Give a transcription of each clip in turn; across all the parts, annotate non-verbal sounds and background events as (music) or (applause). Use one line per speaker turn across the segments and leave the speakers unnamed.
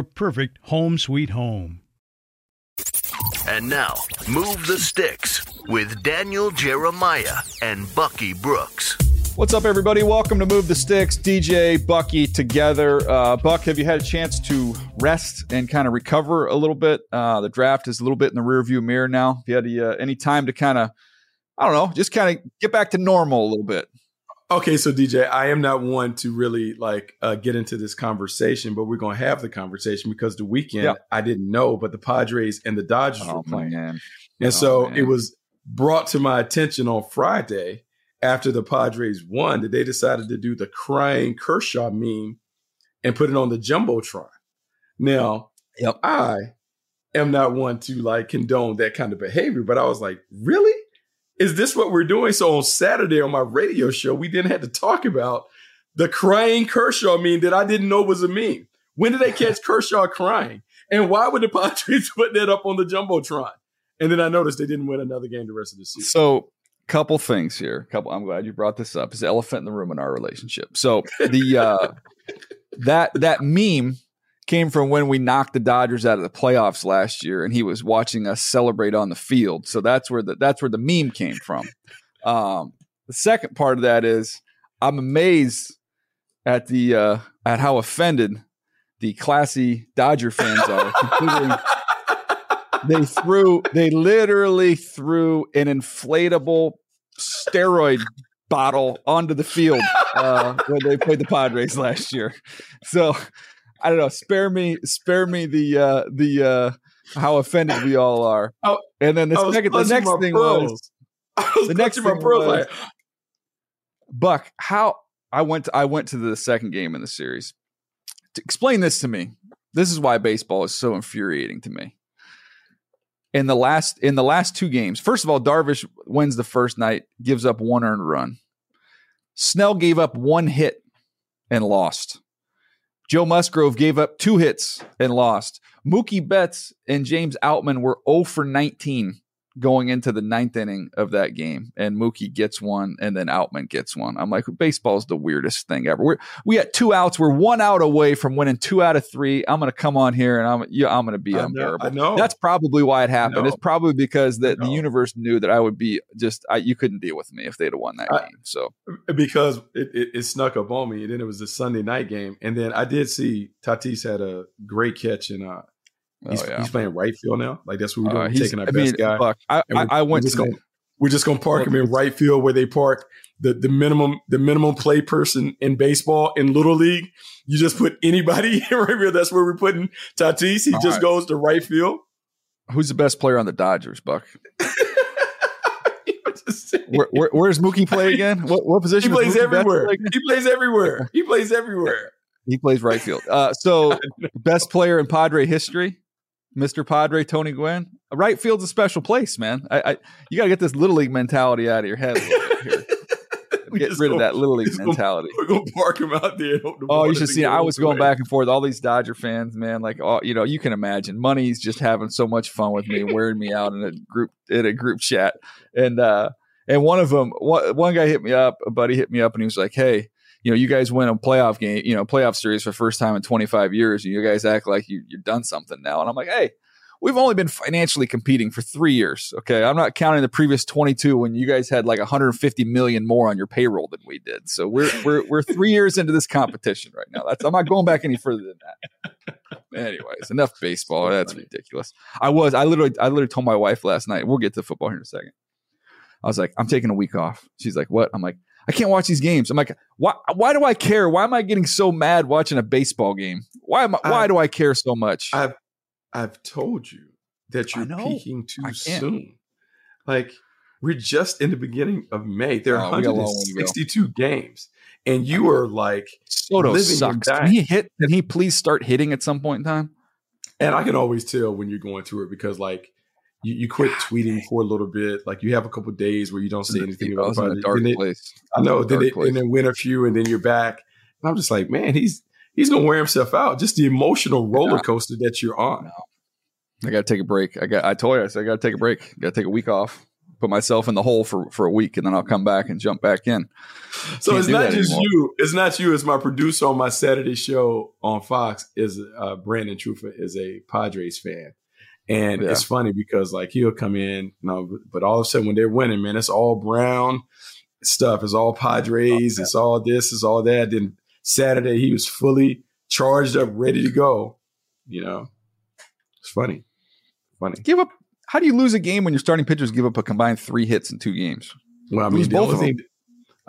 perfect home sweet home.
And now, Move the Sticks with Daniel Jeremiah and Bucky Brooks.
What's up, everybody? Welcome to Move the Sticks. DJ, Bucky together. Uh, Buck, have you had a chance to rest and kind of recover a little bit? Uh, the draft is a little bit in the rearview mirror now. Have you had any, uh, any time to kind of, I don't know, just kind of get back to normal a little bit?
Okay, so DJ, I am not one to really like uh, get into this conversation, but we're going to have the conversation because the weekend yeah. I didn't know, but the Padres and the Dodgers oh, were playing, man. and oh, so man. it was brought to my attention on Friday after the Padres won that they decided to do the crying Kershaw meme and put it on the jumbotron. Now, yep. I am not one to like condone that kind of behavior, but I was like, really? Is this what we're doing? So on Saturday on my radio show, we didn't have to talk about the crying Kershaw meme that I didn't know was a meme. When did they catch Kershaw crying? And why would the (laughs) Padres put that up on the Jumbotron? And then I noticed they didn't win another game the rest of the season.
So couple things here. Couple I'm glad you brought this up. It's the elephant in the room in our relationship. So the uh (laughs) that that meme came from when we knocked the Dodgers out of the playoffs last year, and he was watching us celebrate on the field. So that's where the that's where the meme came from. (laughs) Um, the second part of that is I'm amazed at the uh, at how offended the classy Dodger fans are. (laughs) they threw they literally threw an inflatable steroid bottle onto the field uh, when they played the Padres last year. So I don't know. Spare me, spare me the uh, the uh, how offended we all are. Oh, and then the second, the next thing pearls. was, (laughs)
the next thing was, like,
Buck. How I went, to, I went to the second game in the series. To explain this to me, this is why baseball is so infuriating to me. In the last in the last two games, first of all, Darvish wins the first night, gives up one earned run. Snell gave up one hit and lost. Joe Musgrove gave up two hits and lost. Mookie Betts and James Outman were 0 for 19 going into the ninth inning of that game, and Mookie gets one, and then Outman gets one. I'm like, baseball is the weirdest thing ever. We're, we had two outs. We're one out away from winning two out of three. I'm going to come on here and I'm yeah, I'm going to be I unbearable.
Know, I know.
That's probably why it happened. It's probably because that the universe knew that I would be just I, you couldn't deal with me if they'd have won that I, game. So
because it, it, it, snuck up on me, and then it was the Sunday night game, and then I did see Tatis had a great catch in uh He's, oh, yeah. he's playing right field now. Like that's what we're doing. Uh, taking our I best mean, guy.
Buck, I, I, I, went.
We're just, gonna, we're just gonna park him in right field where they park the the minimum the minimum play person in baseball in little league. You just put anybody (laughs) in right field. That's where we're putting Tatis. He All just right. goes to right field.
Who's the best player on the Dodgers, Buck? (laughs) where, where, where's Mookie play again? What, what position?
He plays everywhere. He plays everywhere. He plays everywhere.
He plays right field. Uh, so, (laughs) best player in Padre history. Mr. Padre Tony Gwynn. Right field's a special place, man. I, I you got to get this little league mentality out of your head here. (laughs) get rid gonna, of that little league mentality. (laughs)
We're gonna park him out there.
oh, you should see. I was going back and forth. All these Dodger fans, man. Like, you know, you can imagine. Money's just having so much fun with me, (laughs) wearing me out in a group in a group chat, and uh, and one of them, one, one guy hit me up. A buddy hit me up, and he was like, "Hey, you know, you guys win a playoff game, you know, playoff series for the first time in 25 years. And you guys act like you, you've done something now. And I'm like, hey, we've only been financially competing for three years. Okay. I'm not counting the previous 22 when you guys had like 150 million more on your payroll than we did. So we're, we're, we're three years into this competition right now. That's, I'm not going back any further than that. Anyways, enough baseball. That's ridiculous. I was, I literally, I literally told my wife last night, we'll get to football here in a second. I was like, I'm taking a week off. She's like, what? I'm like, I can't watch these games. I'm like, why? Why do I care? Why am I getting so mad watching a baseball game? Why am I, Why do I care so much?
I've I've told you that you're peaking too soon. Like we're just in the beginning of May. There oh, are oh, 162 games, and you are like
Soto sucks. Can he hit? Can he please start hitting at some point in time?
And I can always tell when you're going through it because like you, you quit tweeting for a little bit. Like you have a couple days where you don't say anything about
it. Dark place.
I know. Then it, and then win a few, and then you're back. And I'm just like, man, he's he's gonna wear himself out. Just the emotional roller coaster that you're on.
I got to take a break. I got. I told you, I said I got to take a break. Got to take a week off. Put myself in the hole for for a week, and then I'll come back and jump back in.
So Can't it's not just anymore. you. It's not you. It's my producer on my Saturday show on Fox. Is uh, Brandon Trufa is a Padres fan, and yeah. it's funny because like he'll come in, you know, but all of a sudden when they're winning, man, it's all brown stuff. It's all Padres. Okay. It's all this. It's all that. Then Saturday he was fully charged up, ready to go. You know, it's funny. Funny.
Give up. How do you lose a game when your starting pitchers give up a combined three hits in two games?
Well, I mean, both of them.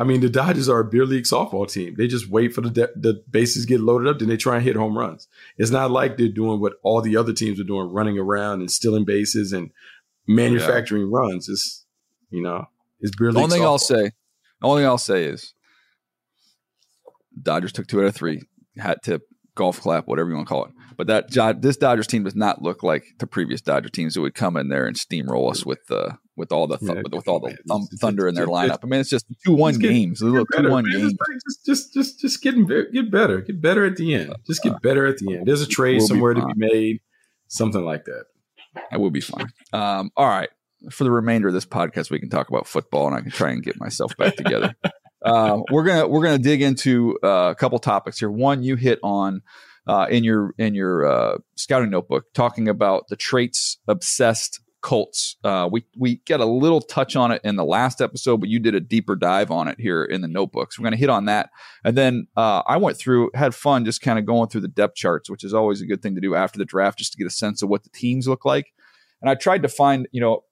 I mean, the Dodgers are a beer league softball team. They just wait for the de- the bases get loaded up, then they try and hit home runs. It's not like they're doing what all the other teams are doing, running around and stealing bases and manufacturing yeah. runs. It's you know, it's beer league. The
only
thing
I'll say, the only thing I'll say is, Dodgers took two out of three. Hat tip, golf clap, whatever you want to call it. But that this Dodgers team does not look like the previous Dodger teams that would come in there and steamroll us with the with all the th- yeah, with, with, all the thumb, thunder in their lineup. I mean, it's just two one games, little two one games.
Just just just just getting get better, get better at the end. Just get better at the end. There's a trade we'll somewhere be to be made, something like that.
I will be fine. Um, all right. For the remainder of this podcast, we can talk about football, and I can try and get myself back together. uh, (laughs) we're gonna we're gonna dig into uh, a couple topics here. One, you hit on uh, in your in your uh, scouting notebook, talking about the traits obsessed Colts. Uh, we we get a little touch on it in the last episode, but you did a deeper dive on it here in the notebooks. We're going to hit on that, and then uh, I went through, had fun, just kind of going through the depth charts, which is always a good thing to do after the draft, just to get a sense of what the teams look like. And I tried to find, you know,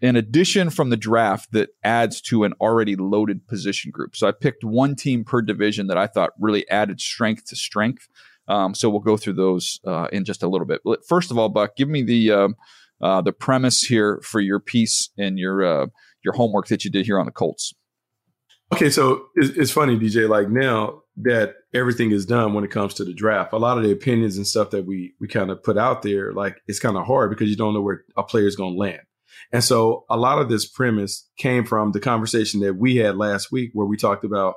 an addition from the draft that adds to an already loaded position group. So I picked one team per division that I thought really added strength to strength. Um, so we'll go through those uh, in just a little bit. But First of all, Buck, give me the um, uh, the premise here for your piece and your uh, your homework that you did here on the Colts.
Okay, so it's, it's, funny, DJ. Like now that everything is done when it comes to the draft, a lot of the opinions and stuff that we we kind of put out there, like it's kind of hard because you don't know where a player is going to land. And so a lot of this premise came from the conversation that we had last week, where we talked about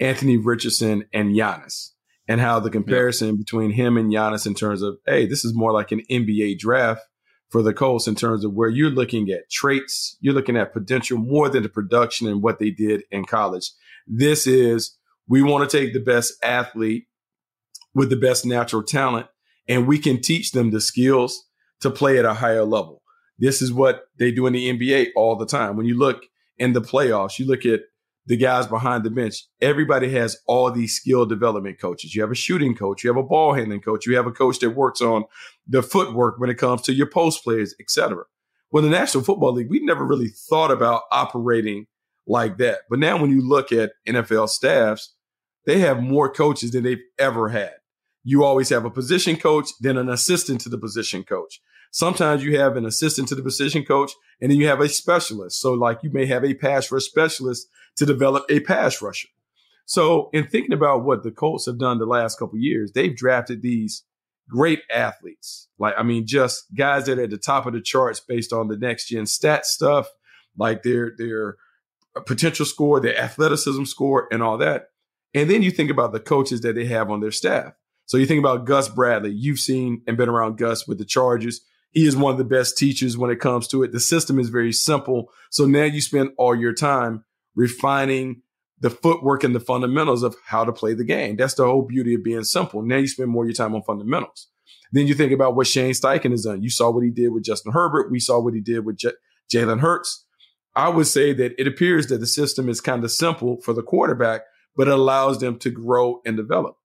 Anthony Richardson and Giannis and how the comparison between him and Giannis in terms of, hey, this is more like an NBA draft for the Colts in terms of where you're looking at traits, you're looking at potential more than the production and what they did in college. This is we want to take the best athlete with the best natural talent and we can teach them the skills to play at a higher level. This is what they do in the NBA all the time. When you look in the playoffs, you look at the guys behind the bench. Everybody has all these skill development coaches. You have a shooting coach, you have a ball handling coach, you have a coach that works on the footwork when it comes to your post players, etc. Well, the National Football League, we never really thought about operating like that. But now when you look at NFL staffs, they have more coaches than they've ever had. You always have a position coach, then an assistant to the position coach. Sometimes you have an assistant to the position coach, and then you have a specialist. So, like, you may have a pass rush specialist to develop a pass rusher. So, in thinking about what the Colts have done the last couple years, they've drafted these great athletes. Like, I mean, just guys that are at the top of the charts based on the next gen stat stuff, like their their potential score, their athleticism score, and all that. And then you think about the coaches that they have on their staff. So you think about Gus Bradley. You've seen and been around Gus with the Chargers. He is one of the best teachers when it comes to it. The system is very simple. So now you spend all your time refining the footwork and the fundamentals of how to play the game. That's the whole beauty of being simple. Now you spend more of your time on fundamentals. Then you think about what Shane Steichen has done. You saw what he did with Justin Herbert. We saw what he did with J- Jalen Hurts. I would say that it appears that the system is kind of simple for the quarterback, but it allows them to grow and develop.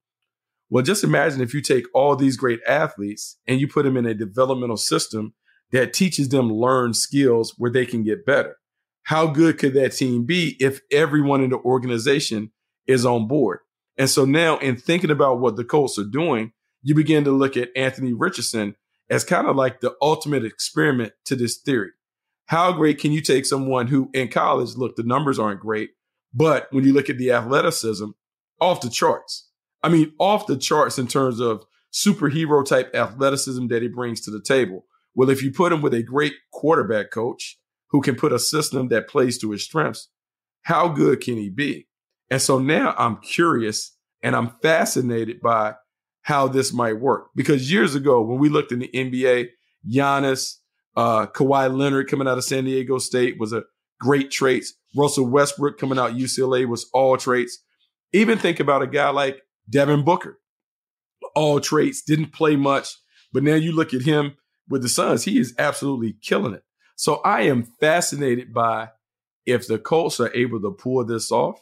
Well, just imagine if you take all these great athletes and you put them in a developmental system that teaches them learn skills where they can get better. How good could that team be if everyone in the organization is on board? And so now in thinking about what the Colts are doing, you begin to look at Anthony Richardson as kind of like the ultimate experiment to this theory. How great can you take someone who in college, look, the numbers aren't great, but when you look at the athleticism, off the charts. I mean, off the charts in terms of superhero type athleticism that he brings to the table. Well, if you put him with a great quarterback coach who can put a system that plays to his strengths, how good can he be? And so now I'm curious and I'm fascinated by how this might work. Because years ago, when we looked in the NBA, Giannis, uh, Kawhi Leonard coming out of San Diego State was a great traits. Russell Westbrook coming out UCLA was all traits. Even think about a guy like Devin Booker, all traits, didn't play much, but now you look at him with the Suns, he is absolutely killing it. So I am fascinated by if the Colts are able to pull this off,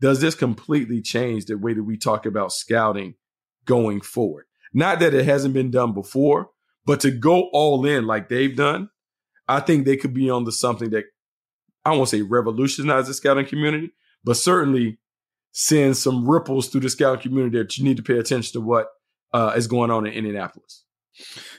does this completely change the way that we talk about scouting going forward? Not that it hasn't been done before, but to go all in like they've done, I think they could be on to something that I won't say revolutionize the scouting community, but certainly send some ripples through the scout community that you need to pay attention to what uh, is going on in Indianapolis.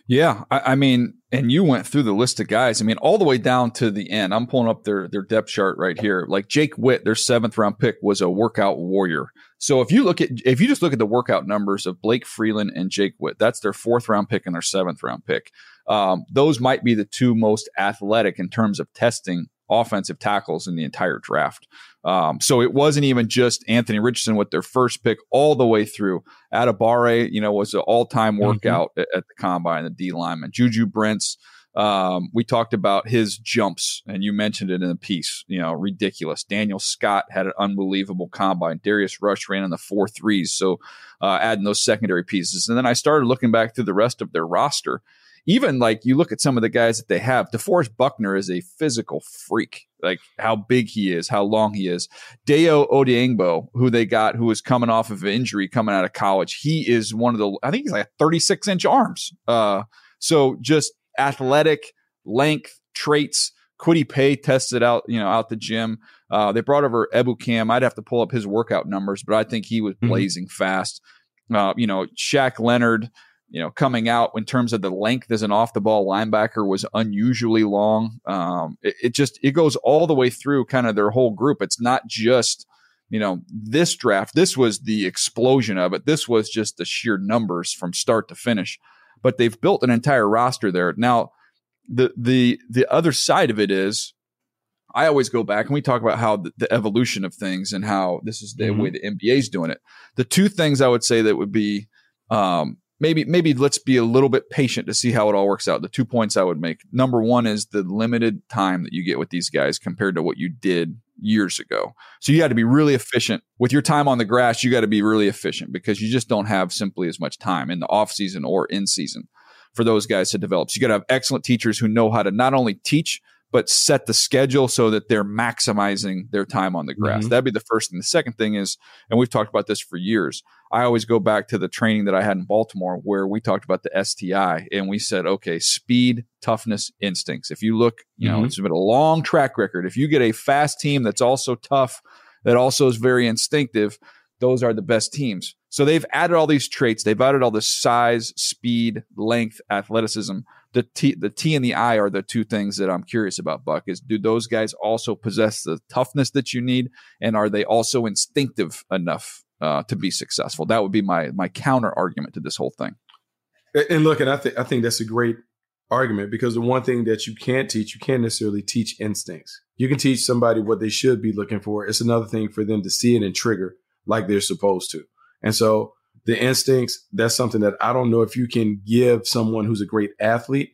Yeah, I, I, mean, and you went through the list of guys. I mean, all the way down to the end. I'm pulling up their their depth chart right here. Like Jake Witt, their seventh round pick, was a workout warrior. So if you look at if you just look at the workout numbers of Blake Freeland and Jake Witt, that's their fourth round pick and their seventh round pick. Um, those might be the two most athletic in terms of testing offensive tackles in the entire draft. Um, so it wasn't even just Anthony Richardson with their first pick all the way through. Adebawore, you know, was an all-time mm-hmm. workout mm-hmm. at, at, the combine, the D lineman. Juju Brents, um, we talked about his jumps, and you mentioned it in the piece. You know, ridiculous. Daniel Scott had an unbelievable combine. Darius Rush ran in the four threes. So uh, adding those secondary pieces, and then I started looking back through the rest of their roster even like you look at some of the guys that they have, DeForest Buckner is a physical freak. Like how big he is, how long he is. Dayo Odeyingbo, who they got, who was coming off of an injury coming out of college, he is one of the. I think he's like 36 inch arms. Uh, so just athletic length traits. Kwity Paye tested out, you know, out the gym. Uh, they brought over Ebukam. I'd have to pull up his workout numbers, but I think he was mm-hmm. blazing mm-hmm. fast. Uh, you know, Shaq Leonard, you know, coming out in terms of the length as an off the ball linebacker was unusually long. Um, it, it, just it goes all the way through kind of their whole group. It's not just you know this draft. This was the explosion of it. This was just the sheer numbers from start to finish. But they've built an entire roster there now. The the the other side of it is I always go back and we talk about how the, the evolution of things and how this is the mm-hmm. way the NBA is doing it. The two things I would say that would be um, maybe maybe let's be a little bit patient to see how it all works out. The two points I would make. Number one is the limited time that you get with these guys compared to what you did years ago. So you got to be really efficient with your time on the grass. You got to be really efficient because you just don't have simply as much time in the off season or in season for those guys to develop. So you got to have excellent teachers who know how to not only teach but set the schedule so that they're maximizing their time on the grass. Mm-hmm. That'd be the first thing. The second thing is, and we've talked about this for years. I always go back to the training that I had in Baltimore where we talked about the STI and we said, okay, speed, toughness, instincts. If you look, you mm-hmm. know, it's been a long track record. If you get a fast team that's also tough, that also is very instinctive, those are the best teams. So they've added all these traits. They've added all this size, speed, length, athleticism the T the T and the I are the two things that I'm curious about, Buck, is do those guys also possess the toughness that you need? And are they also instinctive enough uh, to be successful? That would be my my counter argument to this whole thing.
And look, and I think I think that's a great argument because the one thing that you can't teach, you can't necessarily teach instincts. You can teach somebody what they should be looking for. It's another thing for them to see it and trigger like they're supposed to. And so the instincts, that's something that I don't know if you can give someone who's a great athlete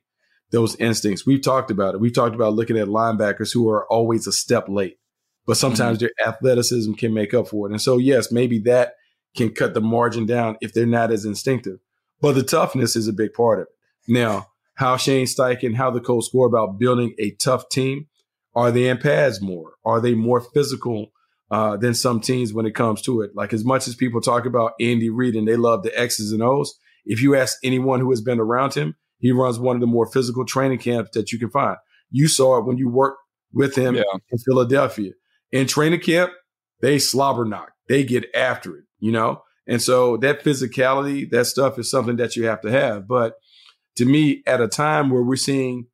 those instincts. We've talked about it. We've talked about looking at linebackers who are always a step late, but sometimes mm-hmm. their athleticism can make up for it. And so, yes, maybe that can cut the margin down if they're not as instinctive. But the toughness is a big part of it. Now, how Shane Steichen, how the coach score about building a tough team. Are they in pads more? Are they more physical uh, than some teams when it comes to it. Like as much as people talk about Andy Reid and they love the X's and O's, if you ask anyone who has been around him, he runs one of the more physical training camps that you can find. You saw it when you worked with him yeah. in Philadelphia. In training camp, they slobber knock. They get after it, you know? And so that physicality, that stuff is something that you have to have. But to me, at a time where we're seeing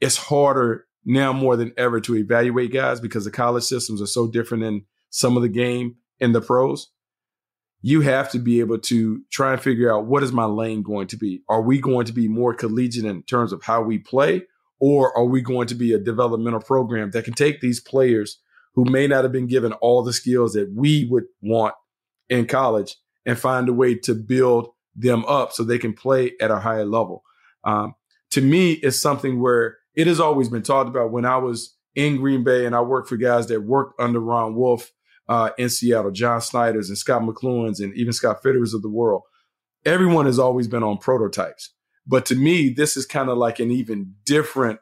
it's harder now more than ever to evaluate guys because the college systems are so different than some of the game in the pros. You have to be able to try and figure out what is my lane going to be? Are we going to be more collegiate in terms of how we play? Or are we going to be a developmental program that can take these players who may not have been given all the skills that we would want in college and find a way to build them up so they can play at a higher level? Um, to me, it's something where it has always been talked about when I was in Green Bay and I worked for guys that worked under Ron Wolf uh, in Seattle, John Schneider's and Scott McCloughan's and even Scott Fitter's of the world. Everyone has always been on prototypes. But to me, this is kind of like an even different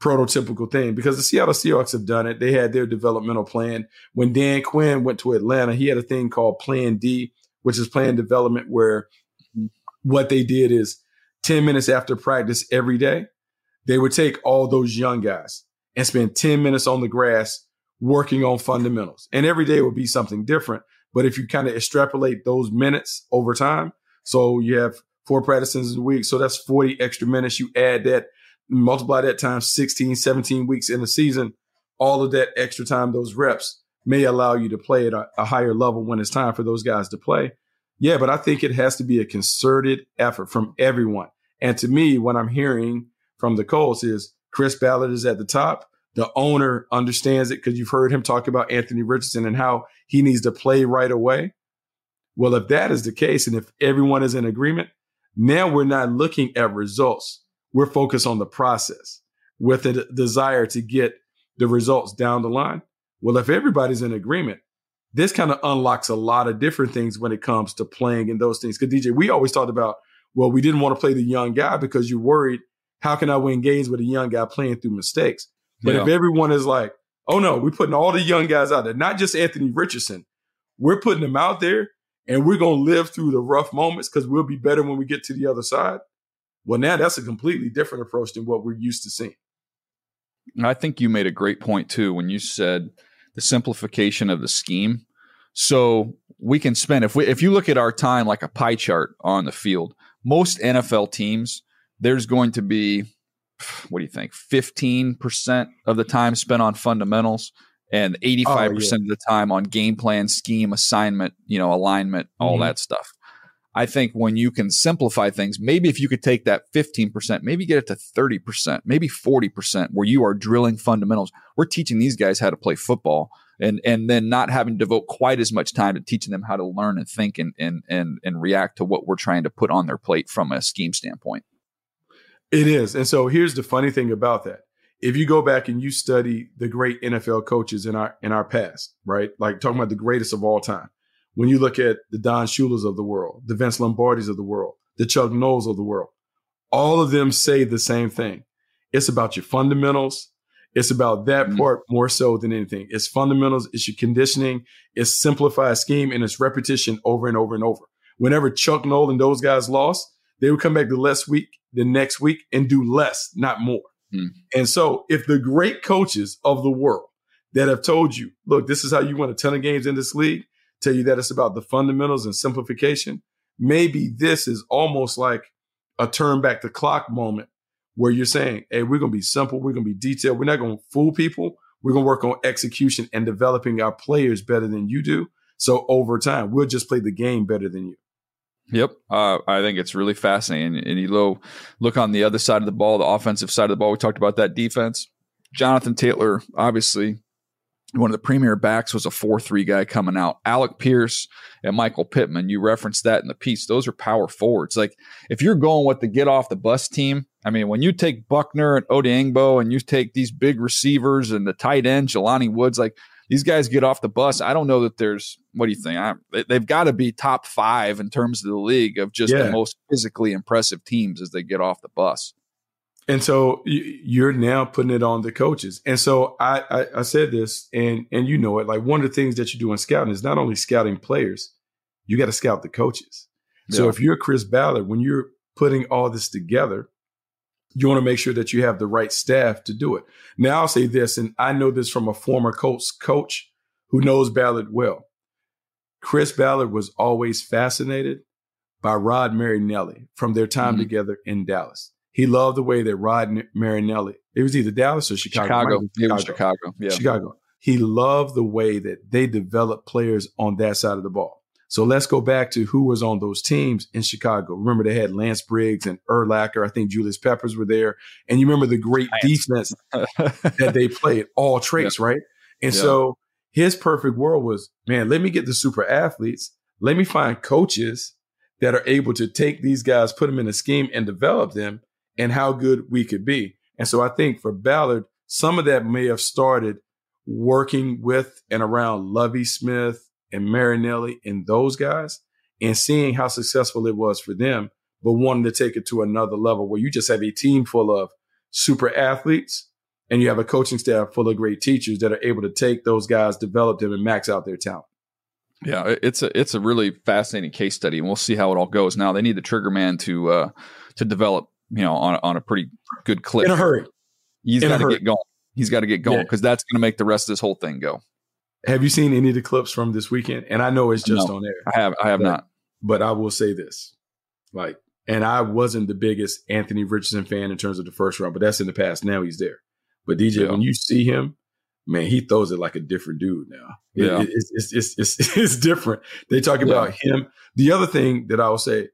prototypical thing because the Seattle Seahawks have done it. They had their developmental plan. When Dan Quinn went to Atlanta, he had a thing called Plan D, which is plan development, where what they did is 10 minutes after practice every day, they would take all those young guys and spend 10 minutes on the grass working on fundamentals. And every day would be something different. But if you kind of extrapolate those minutes over time, so you have four practices a week, so that's 40 extra minutes. You add that, multiply that times 16, 17 weeks in the season, all of that extra time, those reps may allow you to play at a, a higher level when it's time for those guys to play. Yeah, but I think it has to be a concerted effort from everyone. And to me, what I'm hearing from the Colts is Chris Ballard is at the top. The owner understands it because you've heard him talk about Anthony Richardson and how he needs to play right away. Well, if that is the case, and if everyone is in agreement, now we're not looking at results. We're focused on the process with a desire to get the results down the line. Well, if everybody's in agreement, this kind of unlocks a lot of different things when it comes to playing in those things. Because DJ, we always talked about, well, we didn't want to play the young guy because you're worried how can I win games with a young guy playing through mistakes? But yeah. if everyone is like, oh no, we're putting all the young guys out there, not just Anthony Richardson, we're putting them out there and we're going to live through the rough moments because we'll be better when we get to the other side. Well, now that's a completely different approach than what we're used to seeing.
I think you made a great point too when you said the simplification of the scheme. So we can spend if we if you look at our time like a pie chart on the field, most NFL teams there's going to be what do you think 15% of the time spent on fundamentals and 85% oh, yeah. of the time on game plan scheme assignment you know alignment all mm-hmm. that stuff i think when you can simplify things maybe if you could take that 15% maybe get it to 30% maybe 40% where you are drilling fundamentals we're teaching these guys how to play football and and then not having to devote quite as much time to teaching them how to learn and think and and and and react to what we're trying to put on their plate from a scheme standpoint.
It is. And so here's the funny thing about that. If you go back and you study the great NFL coaches in our in our past, right? Like talking about the greatest of all time. When you look at the Don Shulas of the world, the Vince Lombardis of the world, the Chuck Nolls of the world, all of them say the same thing. It's about your fundamentals. It's about that mm-hmm. part more so than anything. It's fundamentals, it's your conditioning, it's simplified scheme, and it's repetition over and over and over. Whenever Chuck Noll and those guys lost, they would come back the last week, the next week, and do less, not more. Mm. And so, if the great coaches of the world that have told you, look, this is how you win a ton of games in this league, tell you that it's about the fundamentals and simplification, maybe this is almost like a turn back the clock moment where you're saying, hey, we're going to be simple, we're going to be detailed, we're not going to fool people. We're going to work on execution and developing our players better than you do. So over time, we'll just play the game better than you.
Yep, uh, I think it's really fascinating. And you low, look on the other side of the ball, the offensive side of the ball. We talked about that defense. Jonathan Taylor, obviously, one of the premier backs was a 4-3 guy coming out. Alec Pierce and Michael Pittman, you referenced that in the piece. Those are power forwards. Like if you're going with the get off the bus team, I mean, when you take Buckner and Odeyingbo and you take these big receivers and the tight end, Jelani Woods, like these guys get off the bus. I don't know that there's what do you think? I, they've got to be top five in terms of the league of just yeah. the most physically impressive teams as they get off the bus.
And so you're now putting it on the coaches. And so I, I, I said this, and and you know it. Like one of the things that you do in scouting is not only scouting players, you got to scout the coaches. Yeah. So if you're Chris Ballard, when you're putting all this together, you want to make sure that you have the right staff to do it. Now I'll say this, and I know this from a former coach coach who knows Ballard well. Chris Ballard was always fascinated by Rod Marinelli from their time mm-hmm. together in Dallas. He loved the way that Rod Marinelli, it was either Dallas or Chicago.
Chicago. Chicago. Chicago. Yeah.
Chicago. He loved the way that they developed players on that side of the ball. So let's go back to who was on those teams in Chicago. Remember, they had Lance Briggs and Urlacher. I think Julius Peppers were there. And you remember the great defense (laughs) that they played, all traits, yeah. right? And yeah. so his perfect world was, man, let me get the super athletes. Let me find coaches that are able to take these guys, put them in a scheme and develop them and how good we could be. And so I think for Ballard, some of that may have started working with and around Lovie Smith and Marinelli and those guys and seeing how successful it was for them, but wanting to take it to another level where you just have a team full of super athletes and you have a coaching staff full of great teachers that are able to take those guys, develop them, and max out their talent.
Yeah, it's a it's a really fascinating case study, and we'll see how it all goes. Now they need the trigger man to uh, to develop you know, on, on a pretty good clip.
In a hurry.
He's got to get going. He's got to get going because yeah. that's going to make the rest of this whole thing go.
Have you seen any of the clips from this weekend? And I know it's just no, on air.
I have. I have
but,
not.
But I will say this, like, and I wasn't the biggest Anthony Richardson fan in terms of the first round, but that's in the past. Now he's there. But DJ, yeah. when you see him, man, he throws it like a different dude now. Yeah. It, it's, it's, it's, it's, (laughs) different. They talk about yeah. him. The other thing that I will say,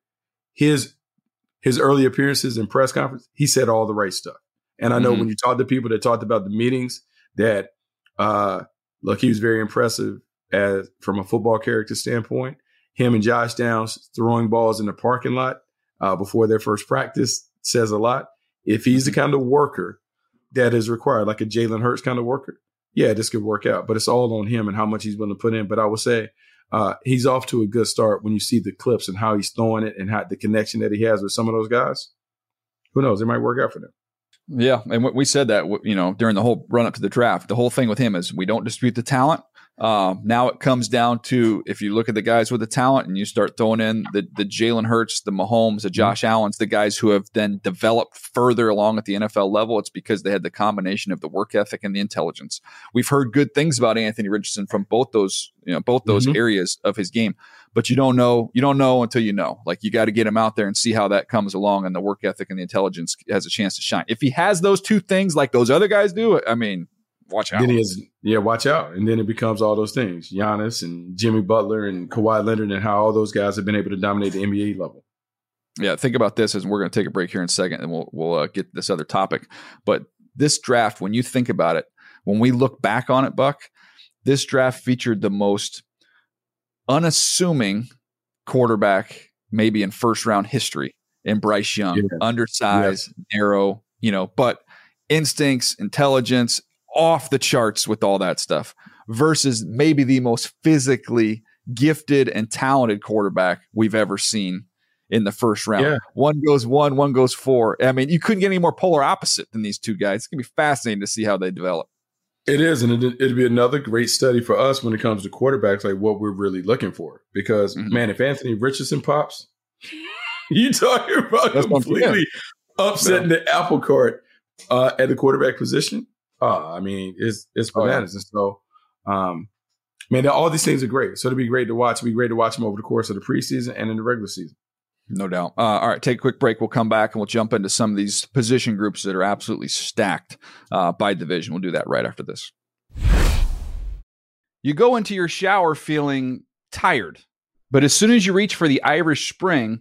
his his early appearances in press conference, he said all the right stuff. And I know mm-hmm. when you talk to people that talked about the meetings, that uh, look, he was very impressive as from a football character standpoint. Him and Josh Downs throwing balls in the parking lot uh, before their first practice says a lot. If he's the kind of worker that is required, like a Jalen Hurts kind of worker, yeah, this could work out. But it's all on him and how much he's willing to put in. But I would say uh, he's off to a good start when you see the clips and how he's throwing it and how the connection that he has with some of those guys. Who knows? It might work out for them.
Yeah, and we said that you know during the whole run up to the draft. The whole thing with him is we don't dispute the talent. Um, now it comes down to if you look at the guys with the talent and you start throwing in the the Jalen Hurts, the Mahomes, the mm-hmm. Josh. Allen's, the guys who have then developed further along at the NFL level, it's because they had the combination of the work ethic and the intelligence. We've heard good things about Anthony Richardson from both those you know both those mm-hmm. areas of his game, but you don't know you don't know until you know. Like you got to get him out there and see how that comes along, and the work ethic and the intelligence has a chance to shine. If he has those two things like those other guys do, I mean watch out.
Then he has, yeah, watch out. And then it becomes all those things Giannis and Jimmy Butler and Kawhi Leonard and how all those guys have been able to dominate the NBA level.
Yeah, think about this as we're going to take a break here in a second and we'll, we'll uh, get this other topic. But this draft, when you think about it, when we look back on it, Buck, this draft featured the most unassuming quarterback maybe in first round history in Bryce Young. Yeah. Undersized, yeah. narrow, you know, but instincts, intelligence, off the charts with all that stuff versus maybe the most physically gifted and talented quarterback we've ever seen in the first round. Yeah. One goes one, one goes four. I mean, you couldn't get any more polar opposite than these two guys. It's going to be fascinating to see how they develop.
It is, and it, would be another great study for us when it comes to quarterbacks, like what we're really looking for. Because mm-hmm. man, if Anthony Richardson pops, (laughs) you talking about That's completely upsetting yeah. the apple cart uh, at the quarterback position. Uh, I mean, it's it's bananas, oh, yeah. and so um, man, all these things are great. So it'd be great to watch. It'd be great to watch them over the course of the preseason and in the regular season.
No doubt. Uh, all right, take a quick break. We'll come back and we'll jump into some of these position groups that are absolutely stacked uh, by division. We'll do that right after this. You go into your shower feeling tired, but as soon as you reach for the Irish Spring,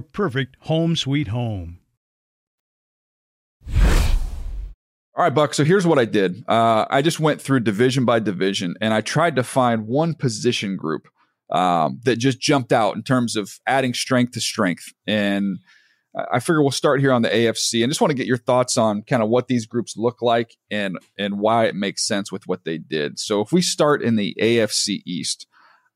perfect home sweet home.
All right, Buck. So here's what I did. Uh, I just went through division by division and I tried to find one position group um, that just jumped out in terms of adding strength to strength. And I figure we'll start here on the AFC and just want to get your thoughts on kind of what these groups look like and and why it makes sense with what they did. So if we start in the AFC East,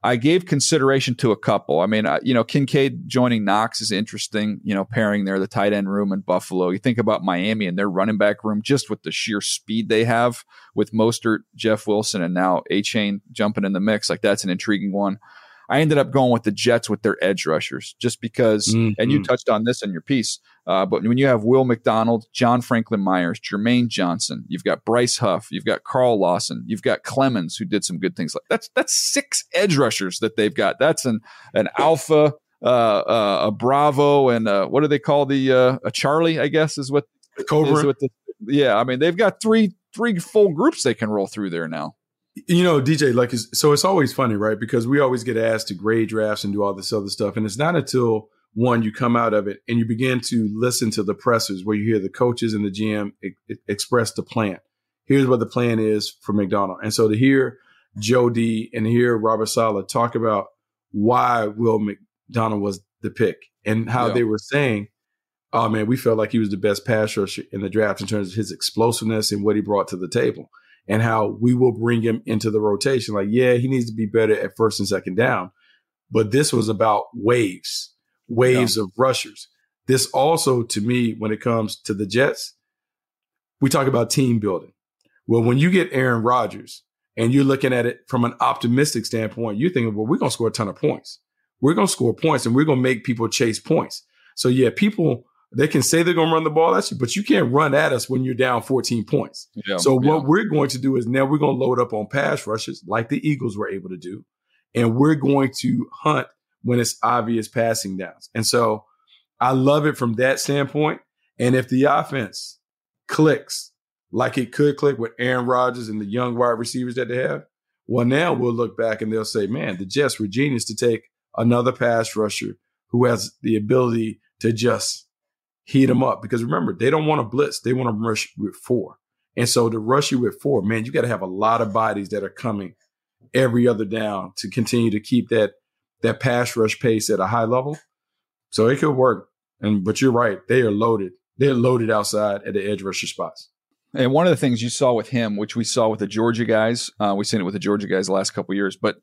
I gave consideration to a couple. I mean, you know, Kincaid joining Knox is interesting. You know, pairing there the tight end room in Buffalo. You think about Miami and their running back room, just with the sheer speed they have with Mostert, Jeff Wilson, and now Achane jumping in the mix. Like that's an intriguing one. I ended up going with the Jets with their edge rushers just because, mm-hmm. and you mm-hmm. touched on this in your piece, uh, but when you have Will McDonald, John Franklin Myers, Jermaine Johnson, you've got Bryce Huff, you've got Carl Lawson, you've got Clemons who did some good things. Like that's that's six edge rushers that they've got. That's an an alpha, uh, uh, a Bravo, and uh, what do they call the uh, a Charlie? I guess is what
Cobra. Is what the,
yeah, I mean they've got three three full groups they can roll through there now.
You know, DJ, like, so it's always funny, right? Because we always get asked to grade drafts and do all this other stuff. And it's not until one, you come out of it and you begin to listen to the pressers where you hear the coaches and the GM e- express the plan. Here's what the plan is for McDonald. And so to hear Joe D and hear Robert Saleh talk about why Will McDonald was the pick and how yeah. they were saying, oh man, we felt like he was the best pass rusher in the draft in terms of his explosiveness and what he brought to the table and how we will bring him into the rotation. Like, yeah, he needs to be better at first and second down, but this was about waves, waves yeah. of rushers. This also, to me, when it comes to the Jets, we talk about team building. Well, when you get Aaron Rodgers and you're looking at it from an optimistic standpoint, you're thinking, well, we're going to score a ton of points. We're going to score points and we're going to make people chase points. So, yeah, people they can say they're going to run the ball at you, but you can't run at us when you're down 14 points. Yeah, so yeah. what we're going to do is now we're going to load up on pass rushes like the Eagles were able to do. And we're going to hunt when it's obvious passing downs. And so I love it from that standpoint. And if the offense clicks like it could click with Aaron Rodgers and the young wide receivers that they have, well, now we'll look back and they'll say, man, the Jets were genius to take another pass rusher who has the ability to just heat them up. Because remember they don't want to blitz. They want to rush with four. And so to rush you with four man you got to have a lot of bodies that are coming every other down to continue to keep that that pass rush pace at a high level. So it could work. And but you're right they are loaded. They're loaded outside at the edge rusher spots
and one of the things you saw with him, which we saw with the Georgia guys, uh, we've seen it with the Georgia guys the last couple years. But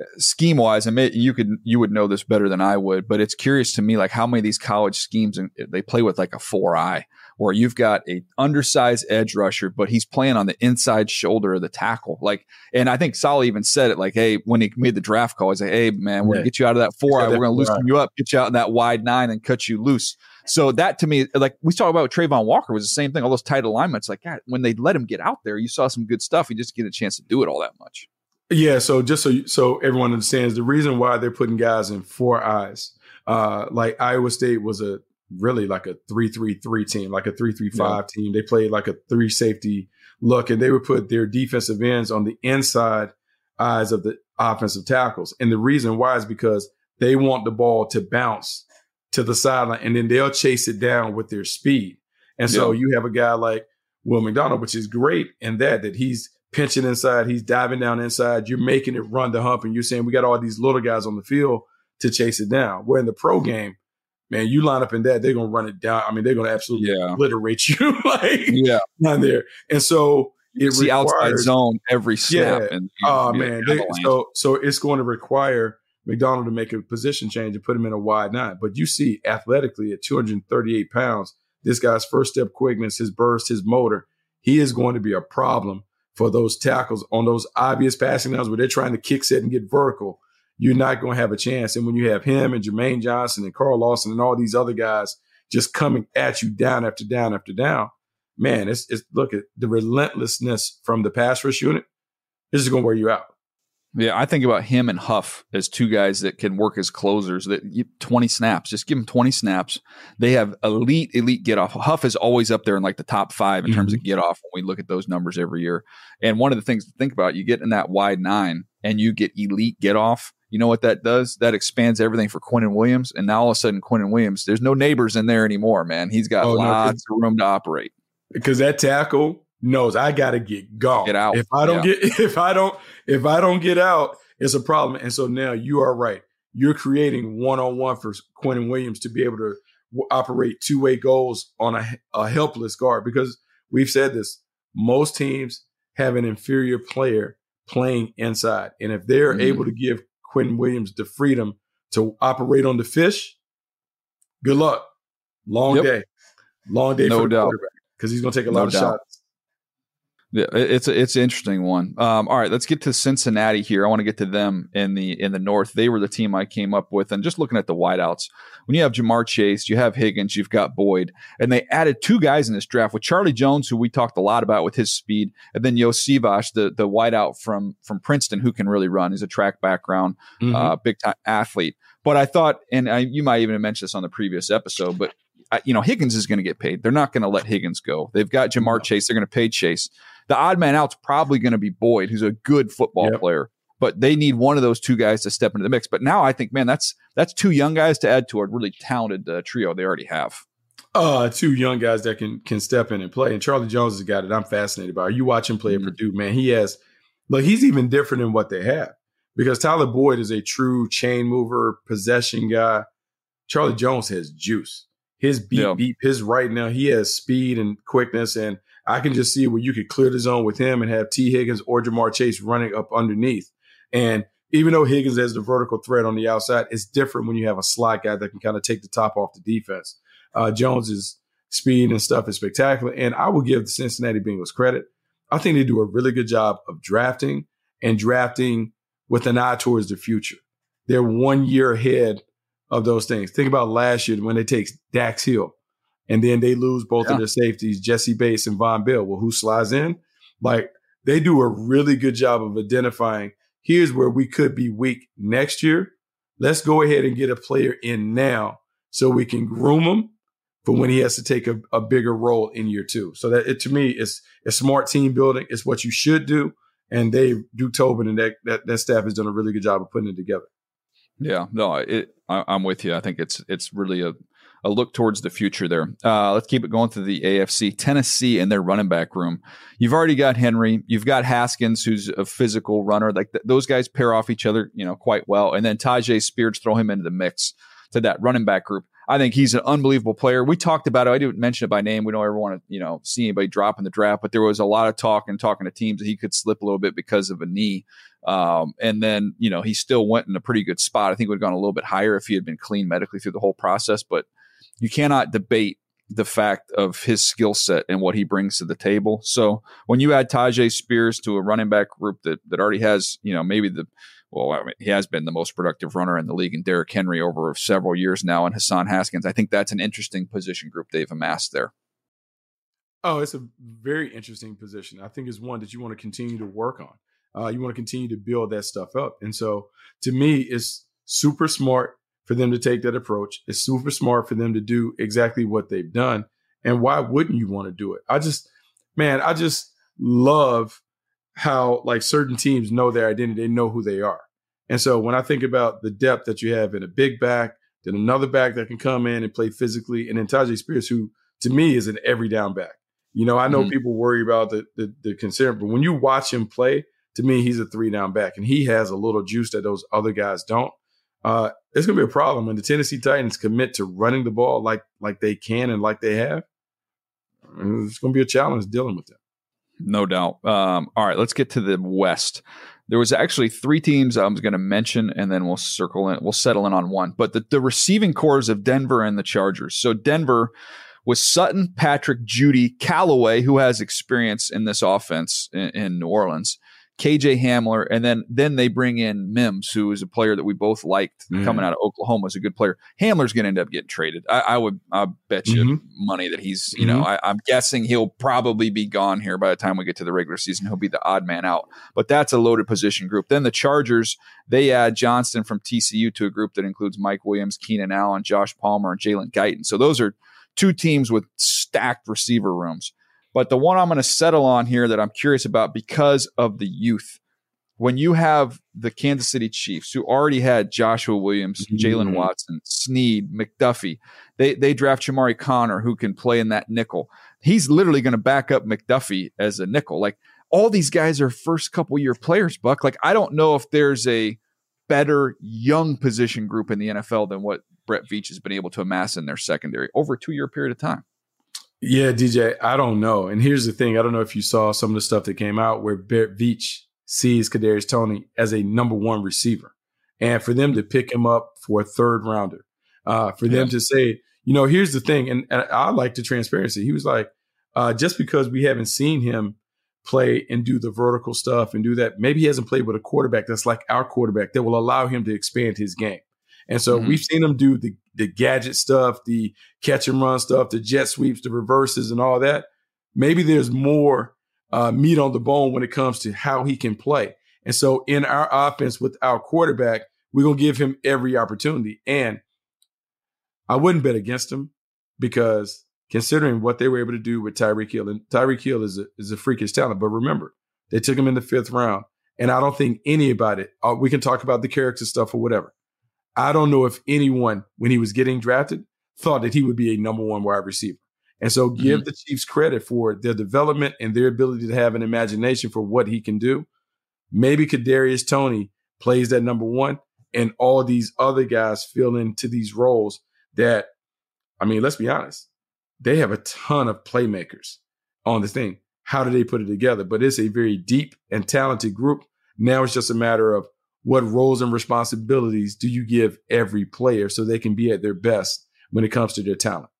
uh, scheme wise, I mean, you could you would know this better than I would. But it's curious to me, like how many of these college schemes they play with like a four eye, where you've got a undersized edge rusher, but he's playing on the inside shoulder of the tackle. Like, and I think Saleh even said it, like, hey, when he made the draft call, he's like, hey, man, we're yeah. gonna get you out of that four eye, we're gonna loosen you up, get you out in that wide nine, and cut you loose. So that to me, like we talked about Travon Walker, was the same thing. All those tight alignments, like God, when they let him get out there, you saw some good stuff. He just get a chance to do it all that much.
Yeah. So just so so everyone understands, the reason why they're putting guys in four eyes, uh, like Iowa State was a really like a three three three team, like a three three five yeah. team. They played like a three safety look, and they would put their defensive ends on the inside eyes of the offensive tackles. And the reason why is because they want the ball to bounce to the sideline and then they'll chase it down with their speed. And so yeah. you have a guy like Will McDonald, which is great in that, that he's pinching inside, he's diving down inside, you're making it run the hump, and you're saying we got all these little guys on the field to chase it down. Where in the pro game, man, you line up in that, they're gonna run it down. I mean, they're gonna absolutely yeah. obliterate (laughs) you like yeah down there. And so
it's the outside zone every snap.
Yeah. And, oh man, they, so so it's going to require McDonald to make a position change and put him in a wide nine. But you see, athletically at 238 pounds, this guy's first step quickness, his burst, his motor, he is going to be a problem for those tackles on those obvious passing downs where they're trying to kick set and get vertical. You're not going to have a chance. And when you have him and Jermaine Johnson and Carl Lawson and all these other guys just coming at you down after down after down, man, it's, it's look at the relentlessness from the pass rush unit. This is going to wear you out.
Yeah, I think about him and Huff as two guys that can work as closers. That you, twenty snaps, just give them twenty snaps. They have elite, elite get off. Huff is always up there in like the top five in mm-hmm. terms of get off when we look at those numbers every year. And one of the things to think about, you get in that wide nine and you get elite get off. You know what that does? That expands everything for Quinnen Williams. And now all of a sudden, Quinnen Williams, there's no neighbors in there anymore, man. He's got oh, lots no, of room to operate.
Because that tackle knows I got to get gone.
Get out.
If I don't yeah. get, (laughs) if I don't, if I don't get out, it's a problem. And so now you are right. You're creating one on one for Quinnen Williams to be able to w- operate two way goals on a, a helpless guard because we've said this. Most teams have an inferior player playing inside. And if they're mm. able to give Quinnen Williams the freedom to operate on the fish, good luck. Long yep. day. Long day no for the doubt. quarterback because he's going to take a no lot of doubt. shots
Yeah, it's a, it's an interesting one. Um, all right, let's get to Cincinnati here. I want to get to them in the in the North. They were the team I came up with, and just looking at the wideouts, when you have Ja'Marr Chase, you have Higgins, you've got Boyd, and they added two guys in this draft with Charlie Jones, who we talked a lot about with his speed, and then Iosivas, the the wideout from from Princeton, who can really run. He's a track background, mm-hmm. uh, big time athlete. But I thought, and I, you might even have mentioned this on the previous episode, but you know Higgins is going to get paid. They're not going to let Higgins go. They've got Ja'Marr Chase. They're going to pay Chase. The odd man out's probably going to be Boyd, who's a good football yep. player. But they need one of those two guys to step into the mix. But now I think, man, that's that's two young guys to add to a really talented uh, trio they already have.
Uh, two young guys that can can step in and play. And Charlie Jones is a guy that I'm fascinated by. Are you watching play mm-hmm. at Purdue, man? He has, look, he's even different than what they have because Tyler Boyd is a true chain mover, possession guy. Charlie Jones has juice. His beat, yeah. beat, his right now, he has speed and quickness. And I can just see where you could clear the zone with him and have Tee Higgins or Ja'Marr Chase running up underneath. And even though Higgins has the vertical threat on the outside, it's different when you have a slot guy that can kind of take the top off the defense. Uh, Jones's speed and stuff is spectacular. And I will give the Cincinnati Bengals credit. I think they do a really good job of drafting and drafting with an eye towards the future. They're one year ahead of those things. Think about last year when they take Dax Hill and then they lose both yeah. of their safeties, Jessie Bates and Vonn Bell. Well, who slides in? Like they do a really good job of identifying here's where we could be weak next year. Let's go ahead and get a player in now so we can groom him for when he has to take a, a bigger role in year two. So that it, to me is a smart team building. It's what you should do. And they do Tobin and that, that, that staff has done a really good job of putting it together.
Yeah, no, it, I, am with you. I think it's it's really a, a look towards the future there. Uh, let's keep it going to the AFC. Tennessee and their running back room. You've already got Henry. You've got Haskins, who's a physical runner. Like th- those guys pair off each other, you know, quite well. And then Tyjae Spears, throw him into the mix to that running back group. I think he's an unbelievable player. We talked about it. I didn't mention it by name. We don't ever want to, you know, see anybody drop in the draft, but there was a lot of talk and talking to teams that he could slip a little bit because of a knee. Um, and then, you know, he still went in a pretty good spot. I think would have gone a little bit higher if he had been clean medically through the whole process, but you cannot debate the fact of his skill set and what he brings to the table. So when you add Tyjae Spears to a running back group that, that already has, you know, maybe the well, I mean, he has been the most productive runner in the league and Derrick Henry over several years now, and Hassan Haskins. I think that's an interesting position group they've amassed there.
Oh, it's a very interesting position. I think it's one that you want to continue to work on. Uh, you want to continue to build that stuff up. And so to me, it's super smart for them to take that approach. It's super smart for them to do exactly what they've done. And why wouldn't you want to do it? I just, man, I just love how like certain teams know their identity, they know who they are. And so when I think about the depth that you have in a big back, then another back that can come in and play physically, and then Tyjae Spears, who to me is an every down back. You know, I know mm-hmm. people worry about the, the the concern, but when you watch him play, to me, he's a three down back, and he has a little juice that those other guys don't. Uh, it's gonna be a problem when the Tennessee Titans commit to running the ball like like they can and like they have. It's gonna be a challenge dealing with that.
No doubt. Um, all right, let's get to the West. There was actually three teams I was going to mention, and then we'll circle in. We'll settle in on one. But the, the receiving cores of Denver and the Chargers. So Denver was Sutton, Patrick, Jeudy, Callaway, who has experience in this offense in, in New Orleans, KJ Hamler, and then then they bring in Mims, who is a player that we both liked mm. coming out of Oklahoma, is a good player. Hamler's going to end up getting traded. I, I would, I bet you mm-hmm. money that he's, you mm-hmm. know, I, I'm guessing he'll probably be gone here by the time we get to the regular season. He'll be the odd man out, but that's a loaded position group. Then the Chargers, they add Johnston from TCU to a group that includes Mike Williams, Keenan Allen, Josh Palmer, and Jalen Guyton. So those are two teams with stacked receiver rooms. But the one I'm going to settle on here that I'm curious about because of the youth, when you have the Kansas City Chiefs, who already had Joshua Williams, mm-hmm. Jaylen Watson, Sneed, McDuffie, they they draft Chamarri Connor, who can play in that nickel. He's literally going to back up McDuffie as a nickel. Like all these guys are first couple year players, Buck. Like I don't know if there's a better young position group in the NFL than what Brett Veach has been able to amass in their secondary over a two year period of time.
Yeah, DJ, I don't know. And here's the thing: I don't know if you saw some of the stuff that came out where Brett Veach sees Kadarius Toney as a number one receiver, and for them to pick him up for a third rounder, uh, for them to say, you know, here's the thing, and, and I like the transparency. He was like, uh, just because we haven't seen him play and do the vertical stuff and do that. Maybe he hasn't played with a quarterback that's like our quarterback that will allow him to expand his game. And so mm-hmm. we've seen him do the the gadget stuff, the catch and run stuff, the jet sweeps, the reverses, and all that. Maybe there's more uh, meat on the bone when it comes to how he can play. And so in our offense with our quarterback, we're gonna give him every opportunity. And I wouldn't bet against him because considering what they were able to do with Tyreek Hill, and Tyreek Hill is a, is a freakish talent. But remember, they took him in the fifth round, and I don't think anybody. Uh, we can talk about the character stuff or whatever. I don't know if anyone, when he was getting drafted, thought that he would be a number one wide receiver. And so, give mm-hmm. the Chiefs credit for their development and their ability to have an imagination for what he can do. Maybe Kadarius Toney plays that number one, and all these other guys fill into these roles. That, I mean, let's be honest, they have a ton of playmakers on this thing. How do they put it together? But it's a very deep and talented group. Now it's just a matter of what roles and responsibilities do you give every player so they can be at their best when it comes to their talent.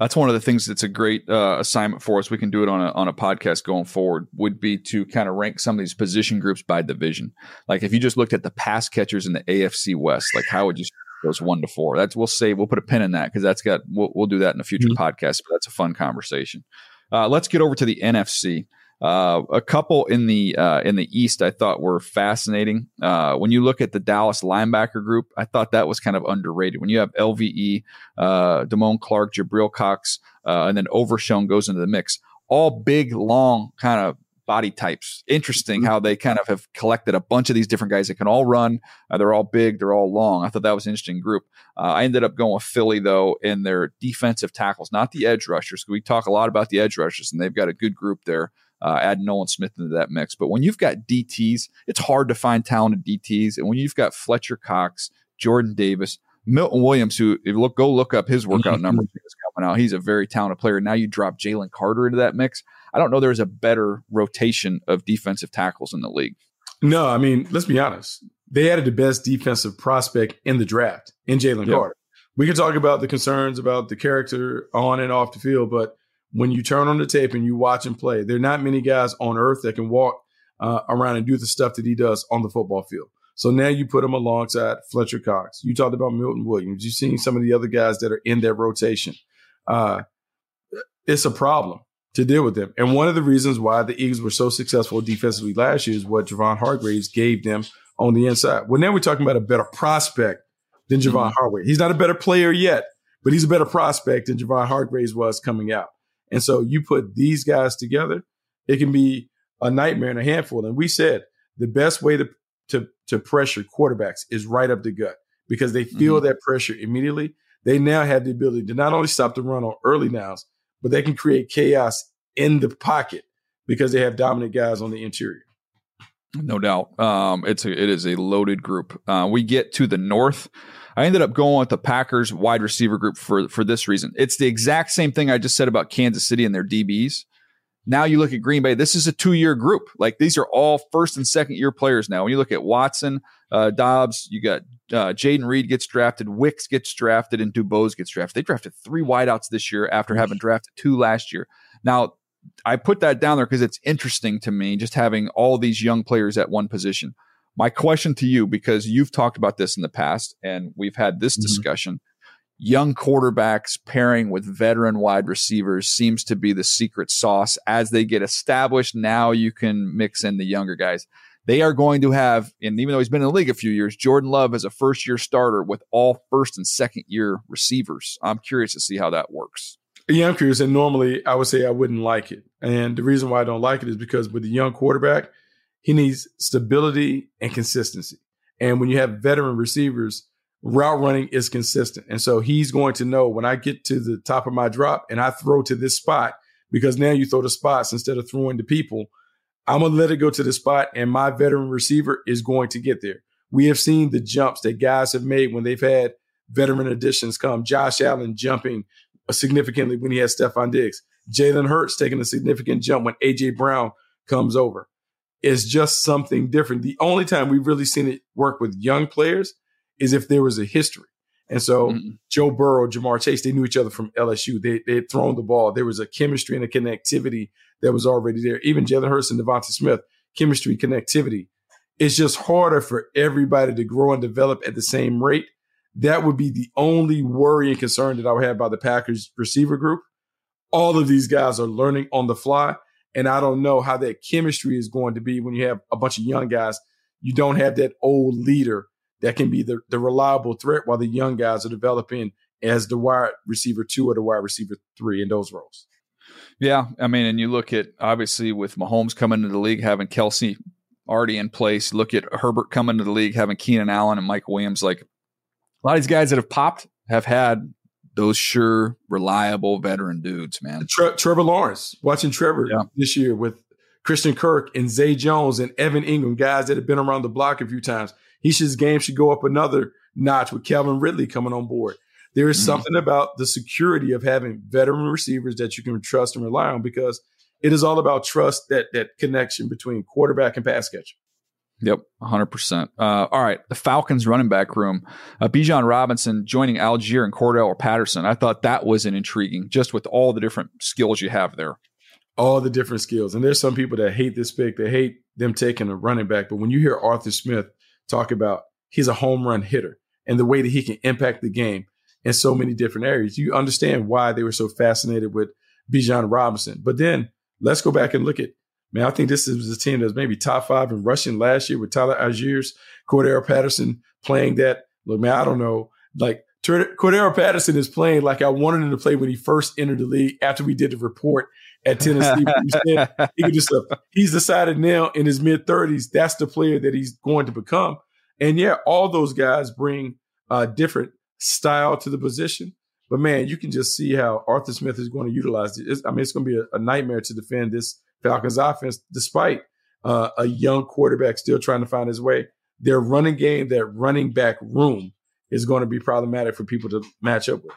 That's one of the things that's a great uh, assignment for us. We can do it on a on a podcast going forward. Would be to kind of rank some of these position groups by division. Like if you just looked at the pass catchers in the AFC West, like how would you goes one to four. That's we'll say we'll put a pin in that because that's got we'll, we'll do that in a future mm-hmm. podcast. But that's a fun conversation. Uh, let's get over to the NFC. Uh, a couple in the uh, in the East I thought were fascinating. Uh, when you look at the Dallas linebacker group, I thought that was kind of underrated. When you have LVE, uh, Damone Clark, Jabril Cox, uh, and then Overshown goes into the mix. All big, long, kind of body types. Interesting mm-hmm. how they kind of have collected a bunch of these different guys that can all run. Uh, they're all big. They're all long. I thought that was an interesting group. Uh, I ended up going with Philly though in their defensive tackles, not the edge rushers. We talk a lot about the edge rushers, and they've got a good group there. Uh, add Nolan Smith into that mix. But when you've got DTs, it's hard to find talented DTs. And when you've got Fletcher Cox, Jordan Davis, Milton Williams, who if you look go look up his workout (laughs) numbers coming out, he's a very talented player. Now you drop Jalen Carter into that mix. I don't know there's a better rotation of defensive tackles in the league.
No, I mean, let's be honest. They added the best defensive prospect in the draft in Jalen yep. Carter. We can talk about the concerns about the character on and off the field, but when you turn on the tape and you watch him play, there are not many guys on earth that can walk uh, around and do the stuff that he does on the football field. So now you put him alongside Fletcher Cox. You talked about Milton Williams. You've seen some of the other guys that are in that rotation. Uh, it's a problem to deal with them. And one of the reasons why the Eagles were so successful defensively last year is what Javon Hargraves gave them on the inside. Well, now we're talking about a better prospect than Javon mm-hmm. Hargraves. He's not a better player yet, but he's a better prospect than Javon Hargraves was coming out. And so you put these guys together, it can be a nightmare and a handful. And we said the best way to to to pressure quarterbacks is right up the gut because they feel mm-hmm. that pressure immediately. They now have the ability to not only stop the run on early downs, but they can create chaos in the pocket because they have dominant guys on the interior.
No doubt, um, it's a, it is a loaded group. Uh, we get to the north. I ended up going with the Packers wide receiver group for for this reason. It's the exact same thing I just said about Kansas City and their DBs. Now you look at Green Bay. This is a two year group. Like these are all first and second year players now. When you look at Watson, uh, Doubs, you got uh, Jayden Reed gets drafted, Wicks gets drafted, and DuBose gets drafted. They drafted three wideouts this year after having drafted two last year. Now I put that down there because it's interesting to me just having all these young players at one position. My question to you, because you've talked about this in the past and we've had this mm-hmm. discussion young quarterbacks pairing with veteran wide receivers seems to be the secret sauce. As they get established, now you can mix in the younger guys. They are going to have, and even though he's been in the league a few years, Jordan Love as a first year starter with all first and second year receivers. I'm curious to see how that works.
Yeah, I'm curious. And normally I would say I wouldn't like it. And the reason why I don't like it is because with the young quarterback, he needs stability and consistency. And when you have veteran receivers, route running is consistent. And so he's going to know when I get to the top of my drop and I throw to this spot, because now you throw the spots instead of throwing to people, I'm going to let it go to the spot and my veteran receiver is going to get there. We have seen the jumps that guys have made when they've had veteran additions come. Josh Allen jumping significantly when he has Stefon Diggs. Jalen Hurts taking a significant jump when AJ Brown comes over. It's just something different. The only time we've really seen it work with young players is if there was a history. And so mm-hmm. Joe Burrow, Ja'Marr Chase, they knew each other from LSU. They they had thrown the ball. There was a chemistry and a connectivity that was already there. Even Jalen Hurts and DeVonta Smith, chemistry, connectivity. It's just harder for everybody to grow and develop at the same rate. That would be the only worry and concern that I would have about the Packers receiver group. All of these guys are learning on the fly. And I don't know how that chemistry is going to be when you have a bunch of young guys. You don't have that old leader that can be the, the reliable threat while the young guys are developing as the wide receiver two or the wide receiver three in those roles.
Yeah. I mean, and you look at obviously with Mahomes coming into the league, having Kelce already in place, look at Herbert coming to the league, having Keenan Allen and Mike Williams. Like a lot of these guys that have popped have had those sure, reliable veteran dudes, man.
Tre- Trevor Lawrence, watching Trevor yeah. this year with Christian Kirk and Zay Jones and Evan Engram, guys that have been around the block a few times. He should game should go up another notch with Calvin Ridley coming on board. There is mm-hmm. something about the security of having veteran receivers that you can trust and rely on because it is all about trust that that connection between quarterback and pass catcher.
Yep, 100%. Uh, all right, the Falcons running back room. Uh, Bijan Robinson joining Allgeier and Cordarrelle Patterson. I thought that was an intriguing, just with all the different skills you have there.
All the different skills. And there's some people that hate this pick, they hate them taking a running back. But when you hear Arthur Smith talk about he's a home run hitter and the way that he can impact the game in so many different areas, you understand why they were so fascinated with Bijan Robinson. But then let's go back and look at Man, I think this is a team that's maybe top five in rushing last year with Tyler Allgeier's, Cordarrelle Patterson playing that. Look, man, I don't know. Like Cordarrelle Patterson is playing like I wanted him to play when he first entered the league after we did the report at Tennessee. he could just, uh, he's decided now in his mid 30s, that's the player that he's going to become. And yeah, all those guys bring a different style to the position. But man, you can just see how Arthur Smith is going to utilize it. It's, I mean, it's going to be a, a nightmare to defend this Falcons offense, despite uh, a young quarterback still trying to find his way. Their running game, their running back room is going to be problematic for people to match up with.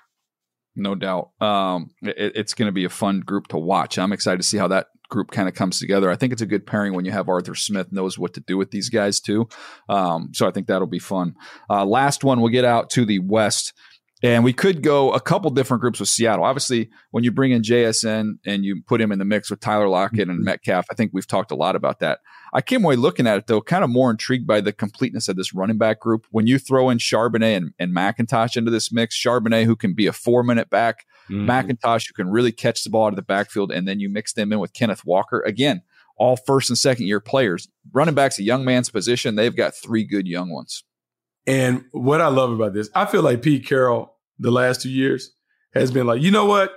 No doubt. Um, it, it's going to be a fun group to watch. I'm excited to see how that group kind of comes together. I think it's a good pairing when you have Arthur Smith knows what to do with these guys too. Um, so I think that'll be fun. Uh, last one, we'll get out to the West. And we could go a couple different groups with Seattle. Obviously, when you bring in JSN and you put him in the mix with Tyler Lockett and mm-hmm. Metcalf, I think we've talked a lot about that. I came away looking at it though, kind of more intrigued by the completeness of this running back group. When you throw in Charbonnet and, and McIntosh into this mix, Charbonnet who can be a four minute back, mm-hmm. McIntosh who can really catch the ball out of the backfield, and then you mix them in with Kenneth Walker. Again, all first and second year players. Running back's a young man's position. They've got three good young ones.
And what I love about this, I feel like Pete Carroll the last two years has been like, you know what?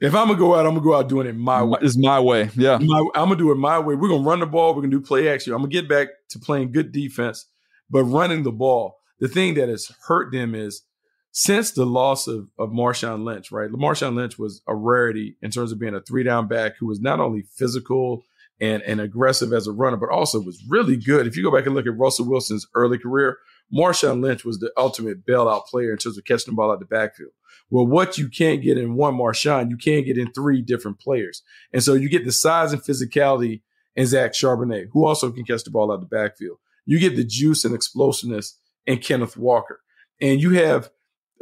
If I'm gonna go out, I'm gonna go out doing it my way.
It's my way. Yeah.
My, I'm gonna do it my way. We're gonna run the ball. We're gonna do play action. I'm gonna get back to playing good defense, but running the ball. The thing that has hurt them is since the loss of, of Marshawn Lynch, right? Marshawn Lynch was a rarity in terms of being a three down back who was not only physical and, and aggressive as a runner, but also was really good. If you go back and look at Russell Wilson's early career, Marshawn Lynch was the ultimate bailout player in terms of catching the ball out the backfield. Well, what you can't get in one Marshawn, you can't get in three different players. And so you get the size and physicality in Zach Charbonnet, who also can catch the ball out the backfield. You get the juice and explosiveness in Kenneth Walker. And you have,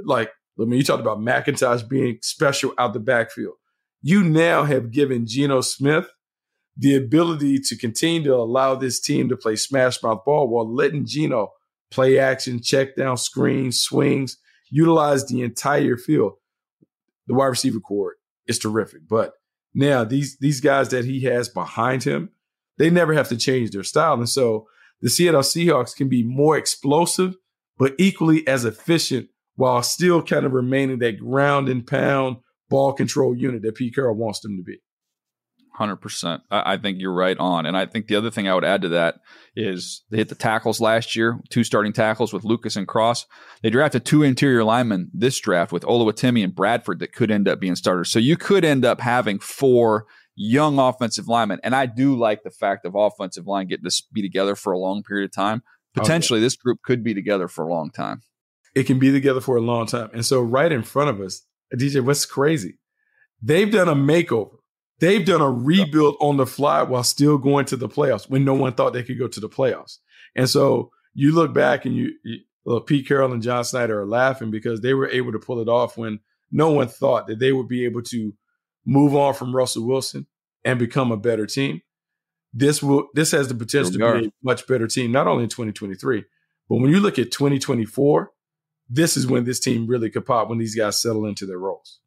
like, I mean, you talked about McIntosh being special out the backfield. You now have given Geno Smith the ability to continue to allow this team to play smash mouth ball while letting Geno play action, check down, screens, swings, utilize the entire field. The wide receiver core is terrific. But now these these guys that he has behind him, they never have to change their style. And so the Seattle Seahawks can be more explosive, but equally as efficient while still kind of remaining that ground and pound ball control unit that Pete Carroll wants them to be.
Hundred percent. I, think you're right on, and I think the other thing I would add to that is they hit the tackles last year, two starting tackles with Lucas and Cross. They drafted two interior linemen this draft with Oluwatimi and Bradford that could end up being starters. So you could end up having four young offensive linemen, and I do like the fact of offensive line getting to be together for a long period of time. Oh, Potentially, okay. this group could be together for a long time.
It can be together for a long time, and so right in front of us, DJ, what's crazy? They've done a makeover They've done a rebuild on the fly while still going to the playoffs when no one thought they could go to the playoffs. And so you look back and you, you well, Pete Carroll and John Schneider are laughing because they were able to pull it off when no one thought that they would be able to move on from Russell Wilson and become a better team. This will this has the potential to be a much better team, not only in 2023, but when you look at 2024, this is when this team really could pop when these guys settle into their roles.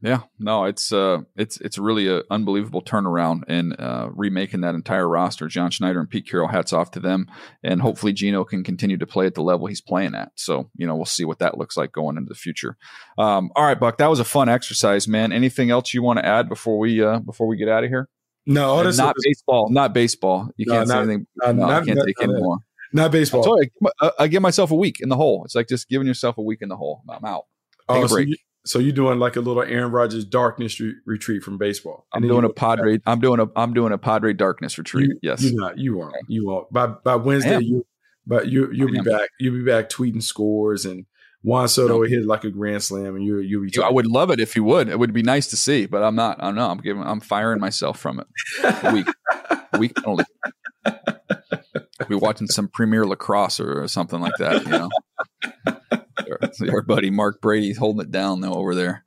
Yeah, no, it's uh, it's it's really an unbelievable turnaround and uh, remaking that entire roster. John Schneider and Pete Carroll, hats off to them, and hopefully Geno can continue to play at the level he's playing at. So you know we'll see what that looks like going into the future. Um, all right, Buck, that was a fun exercise, man. Anything else you want to add before we uh, before we get out of here?
No,
not baseball. Not baseball. You no, can't not, say anything. Not, no, not, I can't take any more.
Not baseball.
I, I, give myself a week in the hole. It's like just giving yourself a week in the hole. I'm out.
Take oh, a break. So you, so you're doing like a little Aaron Rodgers darkness re- retreat from baseball.
I'm doing a Padre. I'm doing a. I'm doing a Padre darkness retreat.
You,
yes,
you're not. You are. You are. By by Wednesday, you. But you you'll be back. You'll be back tweeting scores and Juan Soto no. hit like a grand slam, and you you'll be.
I would love it if you would. It would be nice to see, but I'm not. I'm not. I'm giving. I'm firing myself from it. A week, week penalty. Be watching some Premier Lacrosse or something like that. You know our buddy Mark Brady's holding it down though over there.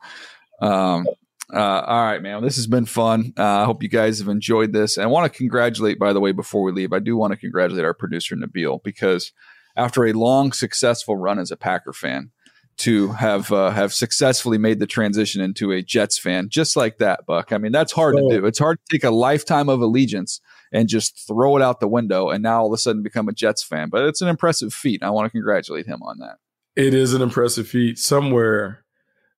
Um, uh, all right, man. This has been fun. Uh, I hope you guys have enjoyed this. And I want to congratulate, by the way, before we leave, I do want to congratulate our producer Nabil because after a long, successful run as a Packer fan, to have uh, have successfully made the transition into a Jets fan, just like that, Buck. I mean, that's hard to do. It's hard to take a lifetime of allegiance and just throw it out the window, and now all of a sudden become a Jets fan. But it's an impressive feat. I want to congratulate him on that.
It is an impressive feat. Somewhere,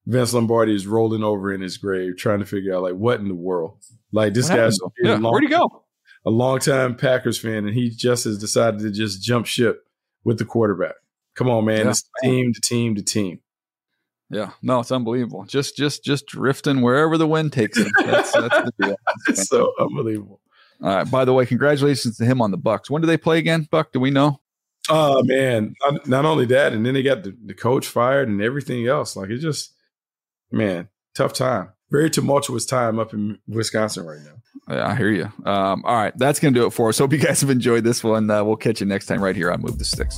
Vince Lombardi is rolling over in his grave, trying to figure out like what in the world. Like this guy's
yeah, where'd he go?
A longtime Packers fan, and he just has decided to just jump ship with the quarterback. Come on, man! Yeah. It's team to team to team.
Yeah, no, it's unbelievable. Just, just, just drifting wherever the wind takes him. That's, that's the deal. (laughs)
it's so unbelievable.
All right. By the way, congratulations to him on the Bucks. When do they play again, Buck? Do we know?
Oh man! Not, only that, and then they got the, the coach fired and everything else. Like it just, man, tough time. Very tumultuous time up in Wisconsin right now.
Yeah, I hear you. Um, all right, that's gonna do it for us. Hope you guys have enjoyed this one. Uh, we'll catch you next time right here on Move the Sticks.